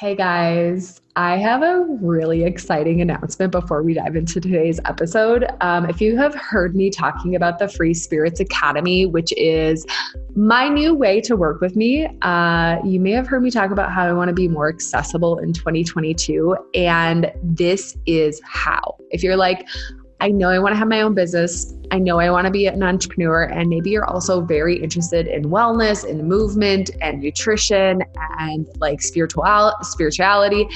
Hey guys, I have a really exciting announcement before we dive into today's episode. Um, if you have heard me talking about the Free Spirits Academy, which is my new way to work with me, uh, you may have heard me talk about how I want to be more accessible in 2022. And this is how. If you're like, I know I want to have my own business. I know I want to be an entrepreneur. And maybe you're also very interested in wellness and movement and nutrition and like spiritual spirituality.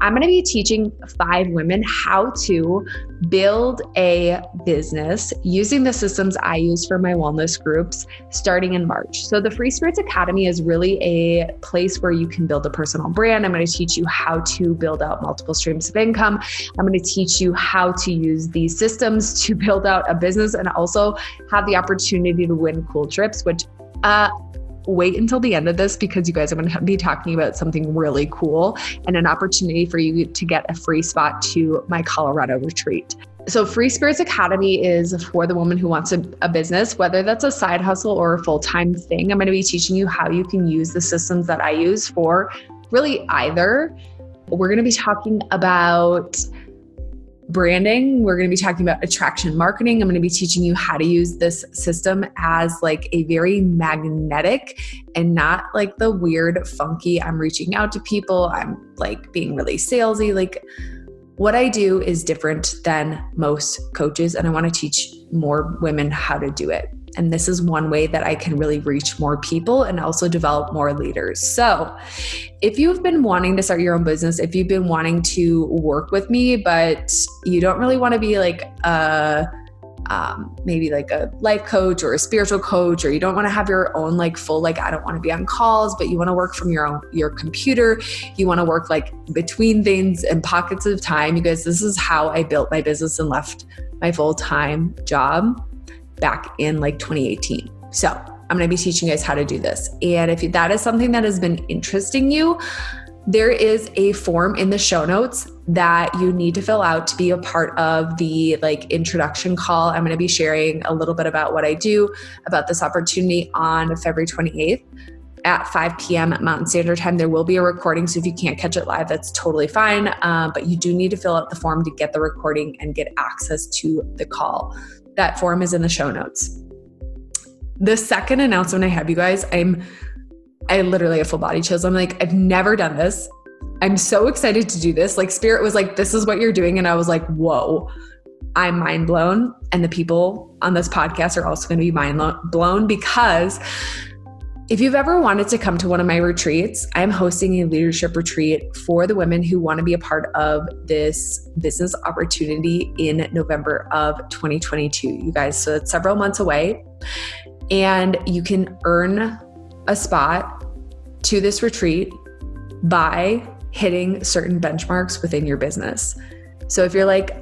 I'm going to be teaching five women how to build a business using the systems I use for my wellness groups starting in March. So, the Free Spirits Academy is really a place where you can build a personal brand. I'm going to teach you how to build out multiple streams of income. I'm going to teach you how to use these systems to build out a business and also have the opportunity to win cool trips, which uh, wait until the end of this because you guys are going to be talking about something really cool and an opportunity for you to get a free spot to my Colorado retreat. So, Free Spirits Academy is for the woman who wants a, a business, whether that's a side hustle or a full time thing. I'm going to be teaching you how you can use the systems that I use for really either. We're going to be talking about branding. We're going to be talking about attraction marketing. I'm going to be teaching you how to use this system as like a very magnetic and not like the weird, funky, I'm reaching out to people, I'm like being really salesy. Like, what I do is different than most coaches, and I want to teach more women how to do it. And this is one way that I can really reach more people and also develop more leaders. So, if you've been wanting to start your own business, if you've been wanting to work with me, but you don't really want to be like a um, maybe like a life coach or a spiritual coach, or you don't want to have your own like full like I don't want to be on calls, but you want to work from your own your computer. You want to work like between things and pockets of time. You guys, this is how I built my business and left my full time job back in like 2018. So I'm going to be teaching you guys how to do this. And if that is something that has been interesting you, there is a form in the show notes that you need to fill out to be a part of the like introduction call. I'm going to be sharing a little bit about what I do about this opportunity on February 28th at 5 p.m. at Mountain Standard Time. There will be a recording, so if you can't catch it live, that's totally fine. Uh, but you do need to fill out the form to get the recording and get access to the call. That form is in the show notes. The second announcement I have, you guys, I'm I literally have full body chills. I'm like, I've never done this. I'm so excited to do this. Like, Spirit was like, this is what you're doing. And I was like, whoa, I'm mind blown. And the people on this podcast are also going to be mind blown because if you've ever wanted to come to one of my retreats, I'm hosting a leadership retreat for the women who want to be a part of this business opportunity in November of 2022. You guys, so it's several months away. And you can earn a spot to this retreat by hitting certain benchmarks within your business. So if you're like,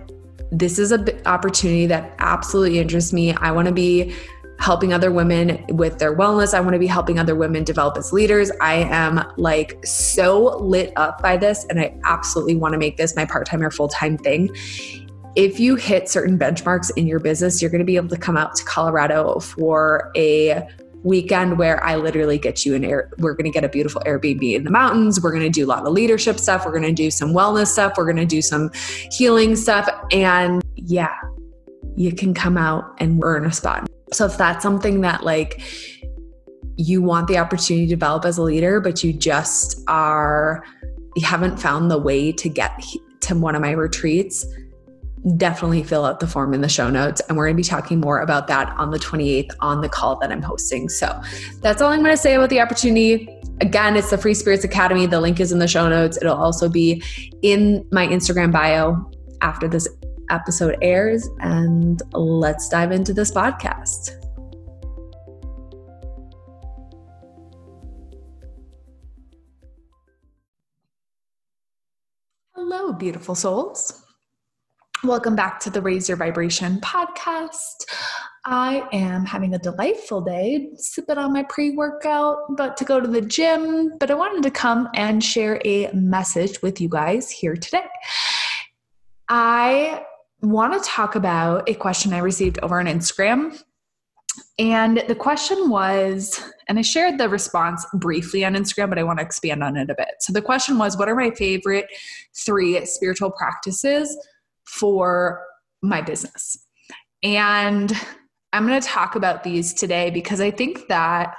this is an opportunity that absolutely interests me, I want to be helping other women with their wellness. I want to be helping other women develop as leaders. I am like so lit up by this, and I absolutely want to make this my part time or full time thing. If you hit certain benchmarks in your business, you're going to be able to come out to Colorado for a weekend where I literally get you an air. We're going to get a beautiful Airbnb in the mountains. We're going to do a lot of leadership stuff. We're going to do some wellness stuff. We're going to do some healing stuff. And yeah, you can come out and earn a spot. So if that's something that like you want the opportunity to develop as a leader, but you just are, you haven't found the way to get to one of my retreats, definitely fill out the form in the show notes. And we're going to be talking more about that on the 28th on the call that I'm hosting. So that's all I'm going to say about the opportunity. Again, it's the Free Spirits Academy. The link is in the show notes. It'll also be in my Instagram bio after this episode airs. And let's dive into this podcast. Hello, beautiful souls. Welcome back to the Raise Your Vibration podcast. I am having a delightful day, sipping on my pre workout, but to go to the gym. But I wanted to come and share a message with you guys here today. I want to talk about a question I received over on Instagram. And the question was, and I shared the response briefly on Instagram, but I want to expand on it a bit. So the question was, What are my favorite three spiritual practices? for my business. And I'm going to talk about these today because I think that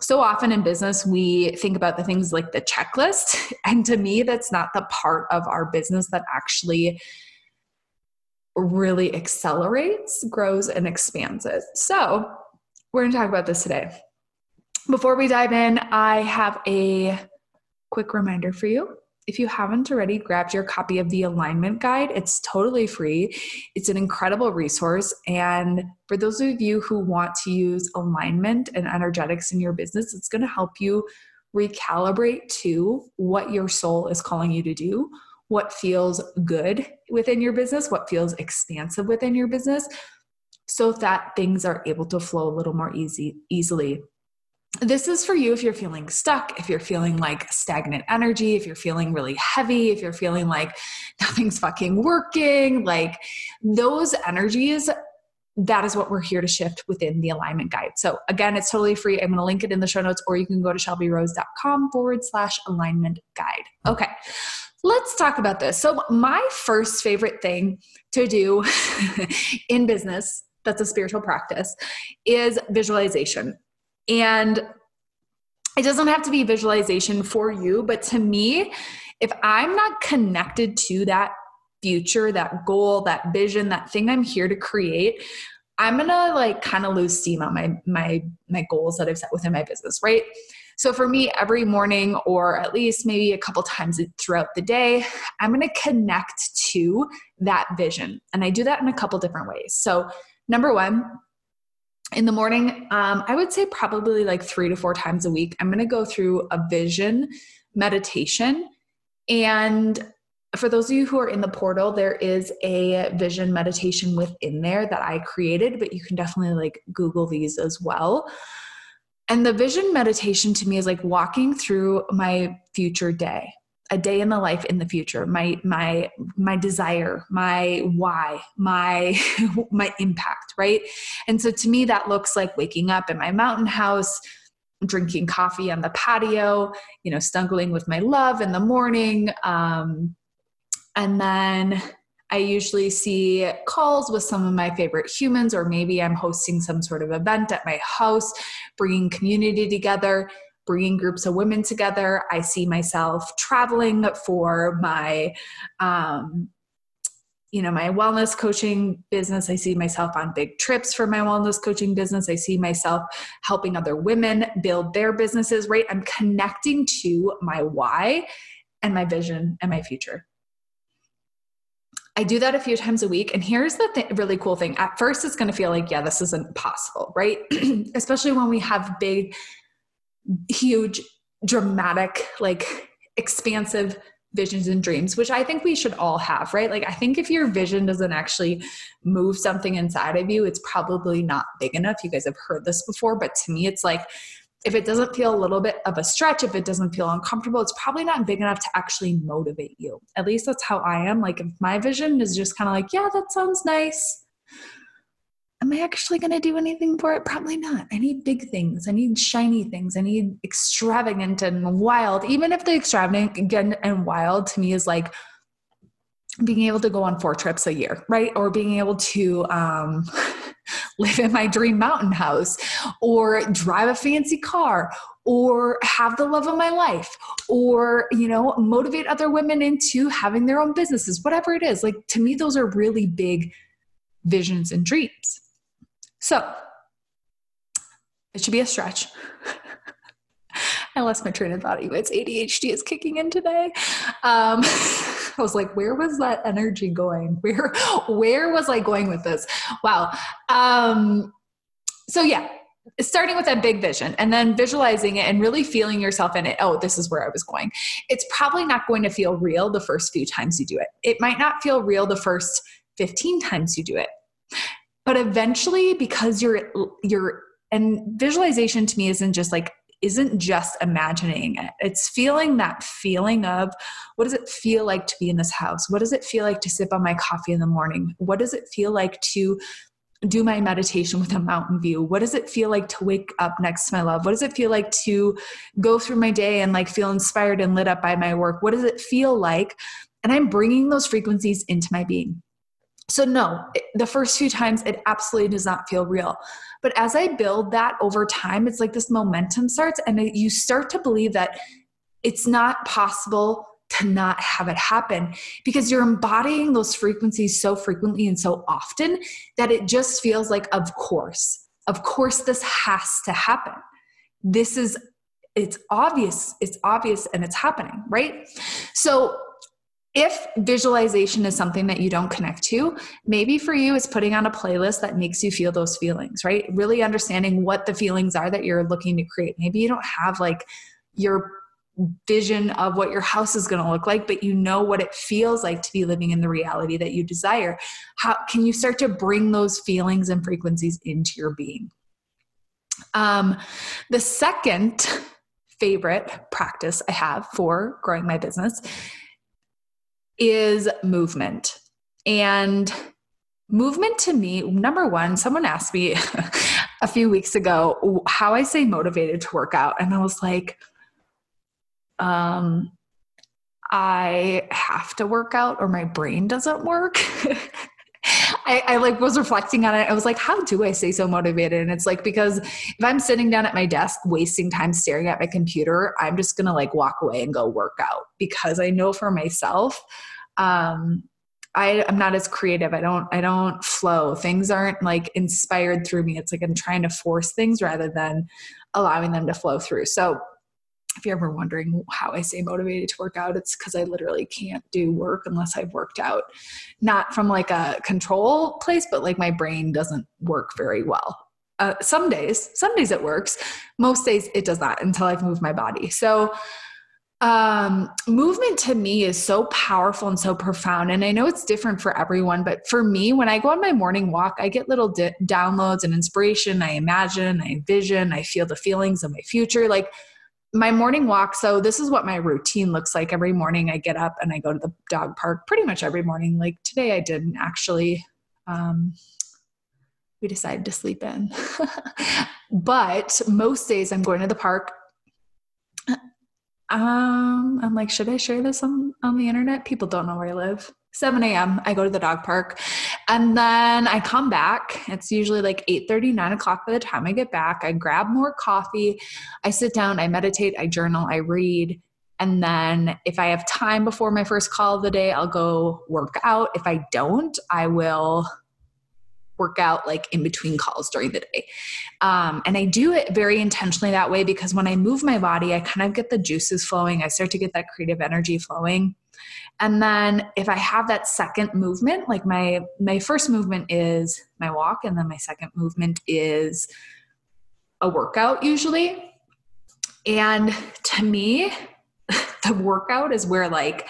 so often in business we think about the things like the checklist and to me that's not the part of our business that actually really accelerates grows and expands it so we're going to talk about this today before we dive in i have a quick reminder for you if you haven't already grabbed your copy of the alignment guide, it's totally free. It's an incredible resource. And for those of you who want to use alignment and energetics in your business, it's going to help you recalibrate to what your soul is calling you to do, what feels good within your business, what feels expansive within your business, so that things are able to flow a little more easy easily this is for you if you're feeling stuck, if you're feeling like stagnant energy, if you're feeling really heavy, if you're feeling like nothing's fucking working, like those energies. That is what we're here to shift within the alignment guide. So, again, it's totally free. I'm going to link it in the show notes, or you can go to shelbyrose.com forward slash alignment guide. Okay, let's talk about this. So, my first favorite thing to do in business that's a spiritual practice is visualization. And it doesn't have to be visualization for you, but to me, if I'm not connected to that future, that goal, that vision, that thing I'm here to create, I'm gonna like kind of lose steam on my my my goals that I've set within my business, right? So for me, every morning or at least maybe a couple times throughout the day, I'm gonna connect to that vision. And I do that in a couple different ways. So number one, in the morning, um, I would say probably like three to four times a week, I'm going to go through a vision meditation. And for those of you who are in the portal, there is a vision meditation within there that I created, but you can definitely like Google these as well. And the vision meditation to me is like walking through my future day a day in the life in the future my my my desire my why my my impact right? And so to me that looks like waking up in my mountain house drinking coffee on the patio you know snuggling with my love in the morning um, and then I usually see calls with some of my favorite humans, or maybe I'm hosting some sort of event at my house, bringing community together bringing groups of women together. I see myself traveling for my, um, you know, my wellness coaching business. I see myself on big trips for my wellness coaching business. I see myself helping other women build their businesses, right? I'm connecting to my why and my vision and my future. I do that a few times a week. And here's the th- really cool thing. At first, it's going to feel like, yeah, this isn't possible, right? Especially when we have big huge, dramatic, like expansive visions and dreams, which I think we should all have, right? Like, I think if your vision doesn't actually move something inside of you, it's probably not big enough. You guys have heard this before, but to me, it's like, if it doesn't feel a little bit of a stretch, if it doesn't feel uncomfortable, it's probably not big enough to actually motivate you. At least that's how I am. Like, if my vision is just kind of like, yeah, that sounds nice, am I actually going to do anything for it? Probably not. I need big things. I need shiny things. I need extravagant and wild. Even if the extravagant and wild to me is like being able to go on four trips a year, right? Or being able to um, live in my dream mountain house or drive a fancy car or have the love of my life or you know motivate other women into having their own businesses whatever it is. Like to me those are really big visions and dreams. So it should be a stretch I lost my train of thought. It's ADHD is kicking in today. Um, I was like, where was that energy going? Where, where was I going with this? Wow. Um, so yeah, starting with that big vision and then visualizing it and really feeling yourself in it. Oh, this is where I was going. It's probably not going to feel real the first few times you do it. It might not feel real the first 15 times you do it. But eventually because you're you're and visualization to me isn't just like isn't just imagining it. It's feeling that feeling of what does it feel like to be in this house? What does it feel like to sip on my coffee in the morning? What does it feel like to do my meditation with a mountain view? What does it feel like to wake up next to my love? What does it feel like to go through my day and like feel inspired and lit up by my work? What does it feel like? And I'm bringing those frequencies into my being. So, no, the first few times it absolutely does not feel real. But as I build that over time, it's like this momentum starts, and you start to believe that it's not possible to not have it happen because you're embodying those frequencies so frequently and so often that it just feels like, of course, of course, this has to happen. This is, it's obvious, it's obvious, and it's happening, right? So, if visualization is something that you don't connect to, maybe for you it's putting on a playlist that makes you feel those feelings, right? Really understanding what the feelings are that you're looking to create. Maybe you don't have like your vision of what your house is going to look like, but you know what it feels like to be living in the reality that you desire. How can you start to bring those feelings and frequencies into your being? Um, the second favorite practice I have for growing my business is movement. And movement to me, number one, someone asked me a few weeks ago how I say motivated to work out. And I was like, um, I have to work out or my brain doesn't work. I, I, like was reflecting on it. I was like, how do I stay so motivated? And it's like because if I'm sitting down at my desk wasting time staring at my computer, I'm just gonna like walk away and go work out because I know for myself, um, I, I'm not as creative. I don't I don't flow. Things aren't like inspired through me. It's like I'm trying to force things rather than allowing them to flow through. So if you're ever wondering how I stay motivated to work out, it's because I literally can't do work unless I've worked out. Not from like a control place, but like my brain doesn't work very well. Uh, some days, some days it works. Most days it does not until I've moved my body. So, um, movement to me is so powerful and so profound. And I know it's different for everyone, but for me, when I go on my morning walk, I get little di- downloads and inspiration. I imagine, I envision, I feel the feelings of my future. Like, my morning walk so this is what my routine looks like. Every morning i get up and i go to the dog park. Pretty much every morning. Like today i didn't actually um, we decided to sleep in. But most days i'm going to the park. Um, i'm like should i share this on, on the internet? People don't know where i live. 7 a.m. I go to the dog park and then I come back. It's usually like 8 30, 9 o'clock by the time I get back. I grab more coffee. I sit down, I meditate, I journal, I read. And then if I have time before my first call of the day, I'll go work out. If I don't, I will work out like in between calls during the day. Um, and I do it very intentionally that way because when I move my body, I kind of get the juices flowing. I start to get that creative energy flowing and then if i have that second movement like my my first movement is my walk and then my second movement is a workout usually. And to me the workout is where like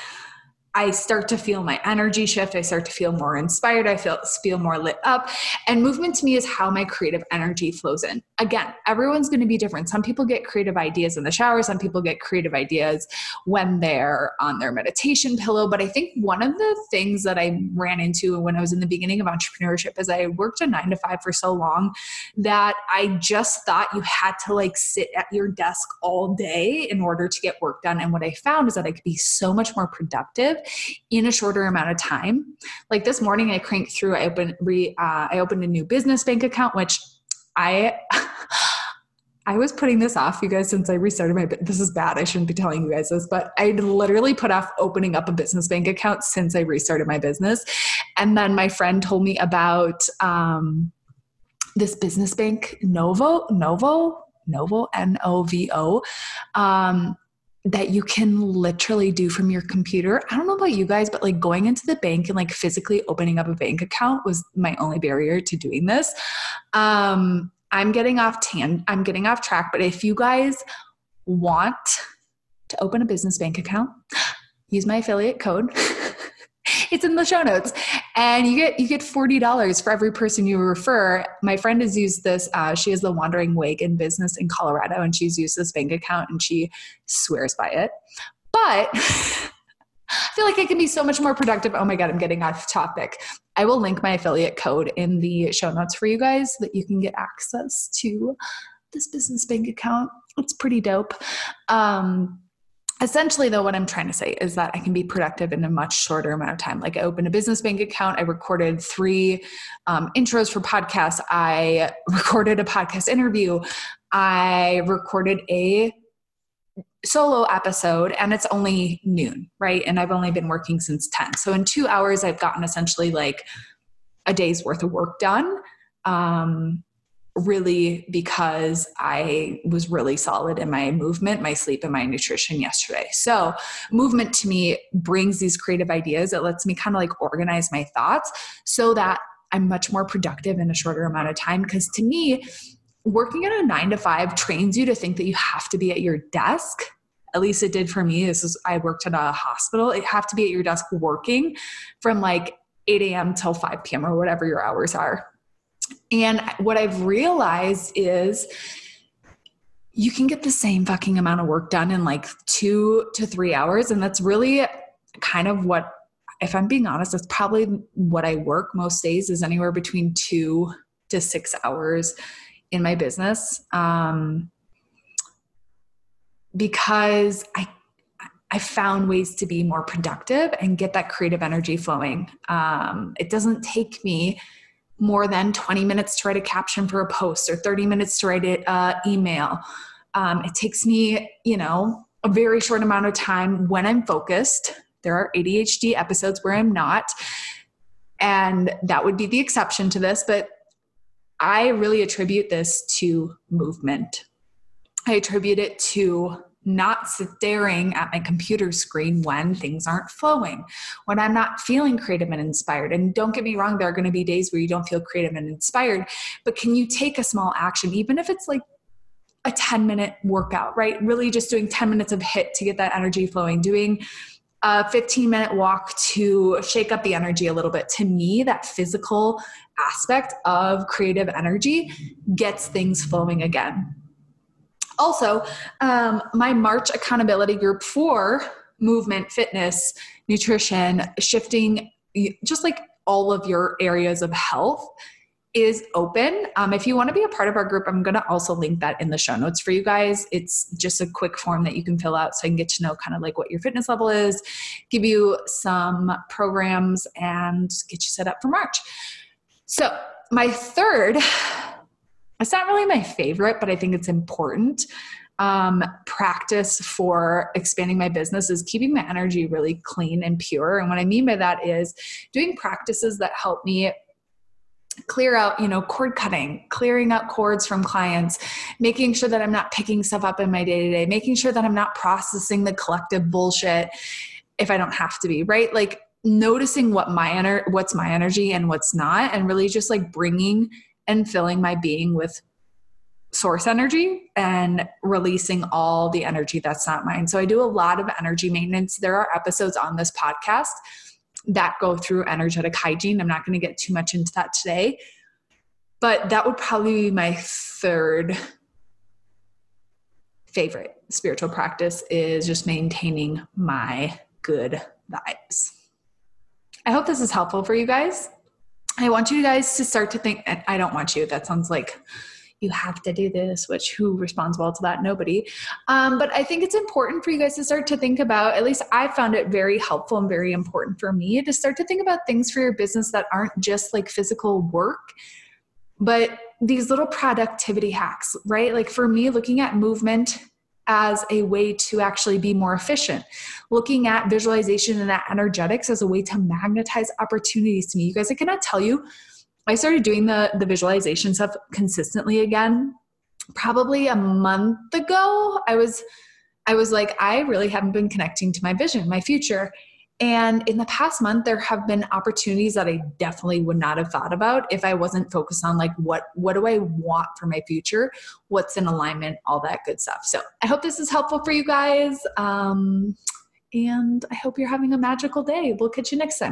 I start to feel my energy shift. I start to feel more inspired. I feel feel more lit up. And movement to me is how my creative energy flows in. Again, everyone's going to be different. Some people get creative ideas in the shower. Some people get creative ideas when they're on their meditation pillow. But I think one of the things that I ran into when I was in the beginning of entrepreneurship is I worked a nine to five for so long that I just thought you had to like sit at your desk all day in order to get work done. And what I found is that I could be so much more productive in a shorter amount of time. Like this morning, I cranked through. I opened re, uh, I opened a new business bank account, which I I was putting this off, you guys, since I restarted my. This is bad. I shouldn't be telling you guys this, but I literally put off opening up a business bank account since I restarted my business. And then my friend told me about um, this business bank, Novo, Novo, Novo, N O V O. Um, that you can literally do from your computer. I don't know about you guys, but like going into the bank and like physically opening up a bank account was my only barrier to doing this. Um, I'm getting off tan I'm getting off track, but if you guys want to open a business bank account, use my affiliate code. it's in the show notes and you get you get $40 for every person you refer my friend has used this uh, she has the wandering wagon business in colorado and she's used this bank account and she swears by it but I feel like I can be so much more productive. Oh my God, I'm getting off topic. I will link my affiliate code in the show notes for you guys so that you can get access to this business bank account. It's pretty dope. Um, essentially though what i'm trying to say is that i can be productive in a much shorter amount of time. Like i opened a business bank account i recorded three um, intros for podcasts i recorded a podcast interview i recorded a solo episode and it's only noon right? And i've only been working since 10 so in two hours i've gotten essentially like a day's worth of work done. Um, really because I was really solid in my movement, my sleep, and my nutrition yesterday. So, movement to me brings these creative ideas. It lets me kind of like organize my thoughts so that I'm much more productive in a shorter amount of time. Because to me, working at a nine to five trains you to think that you have to be at your desk. At least it did for me. This is I worked at a hospital. You have to be at your desk working from like 8 a.m. till 5 p.m. or whatever your hours are and what I've realized is you can get the same fucking amount of work done in like two to three hours. And that's really kind of what, if I'm being honest, that's probably what I work most days is anywhere between two to six hours in my business. Um, because I I found ways to be more productive and get that creative energy flowing. Um, it doesn't take me more than 20 minutes to write a caption for a post or 30 minutes to write an uh, email. Um, it takes me, you know, a very short amount of time when I'm focused. There are ADHD episodes where I'm not, and that would be the exception to this, but I really attribute this to movement. I attribute it to not staring at my computer screen when things aren't flowing, when I'm not feeling creative and inspired. And don't get me wrong, there are going to be days where you don't feel creative and inspired, but can you take a small action, even if it's like a 10 minute workout, right? Really just doing 10 minutes of HIIT to get that energy flowing, doing a 15 minute walk to shake up the energy a little bit. To me, that physical aspect of creative energy gets things flowing again also, um, my March accountability group for movement, fitness, nutrition, shifting, just like all of your areas of health is open. Um, if you want to be a part of our group, I'm going to also link that in the show notes for you guys. It's just a quick form that you can fill out so I can get to know kind of like what your fitness level is, give you some programs, and get you set up for March. So, my third it's not really my favorite, but I think it's important. Um, practice for expanding my business is keeping my energy really clean and pure. And what I mean by that is doing practices that help me clear out you know cord cutting clearing out cords from clients making sure that i'm not picking stuff up in my day to day making sure that i'm not processing the collective bullshit if i don't have to be right like noticing what my ener- what's my energy and what's not and really just like bringing and filling my being with source energy and releasing all the energy that's not mine. So I do a lot of energy maintenance. There are episodes on this podcast that go through energetic hygiene. I'm not going to get too much into that today, but that would probably be my third favorite spiritual practice is just maintaining my good vibes. I hope this is helpful for you guys. I want you guys to start to think, I don't want you, that sounds like you have to do this, which who responds well to that? Nobody. Um, but I think it's important for you guys to start to think about, at least I found it very helpful and very important for me to start to think about things for your business that aren't just like physical work, but these little productivity hacks, right? Like for me, looking at movement as a way to actually be more efficient, looking at visualization and at energetics as a way to magnetize opportunities to me. You guys, I cannot tell you, I started doing the, the visualization stuff consistently again probably a month ago. I was I was like, I really haven't been connecting to my vision, my future. And in the past month, there have been opportunities that I definitely would not have thought about if I wasn't focused on like what what do I want for my future, what's in alignment, all that good stuff. So I hope this is helpful for you guys. Um, and I hope you're having a magical day. We'll catch you next time.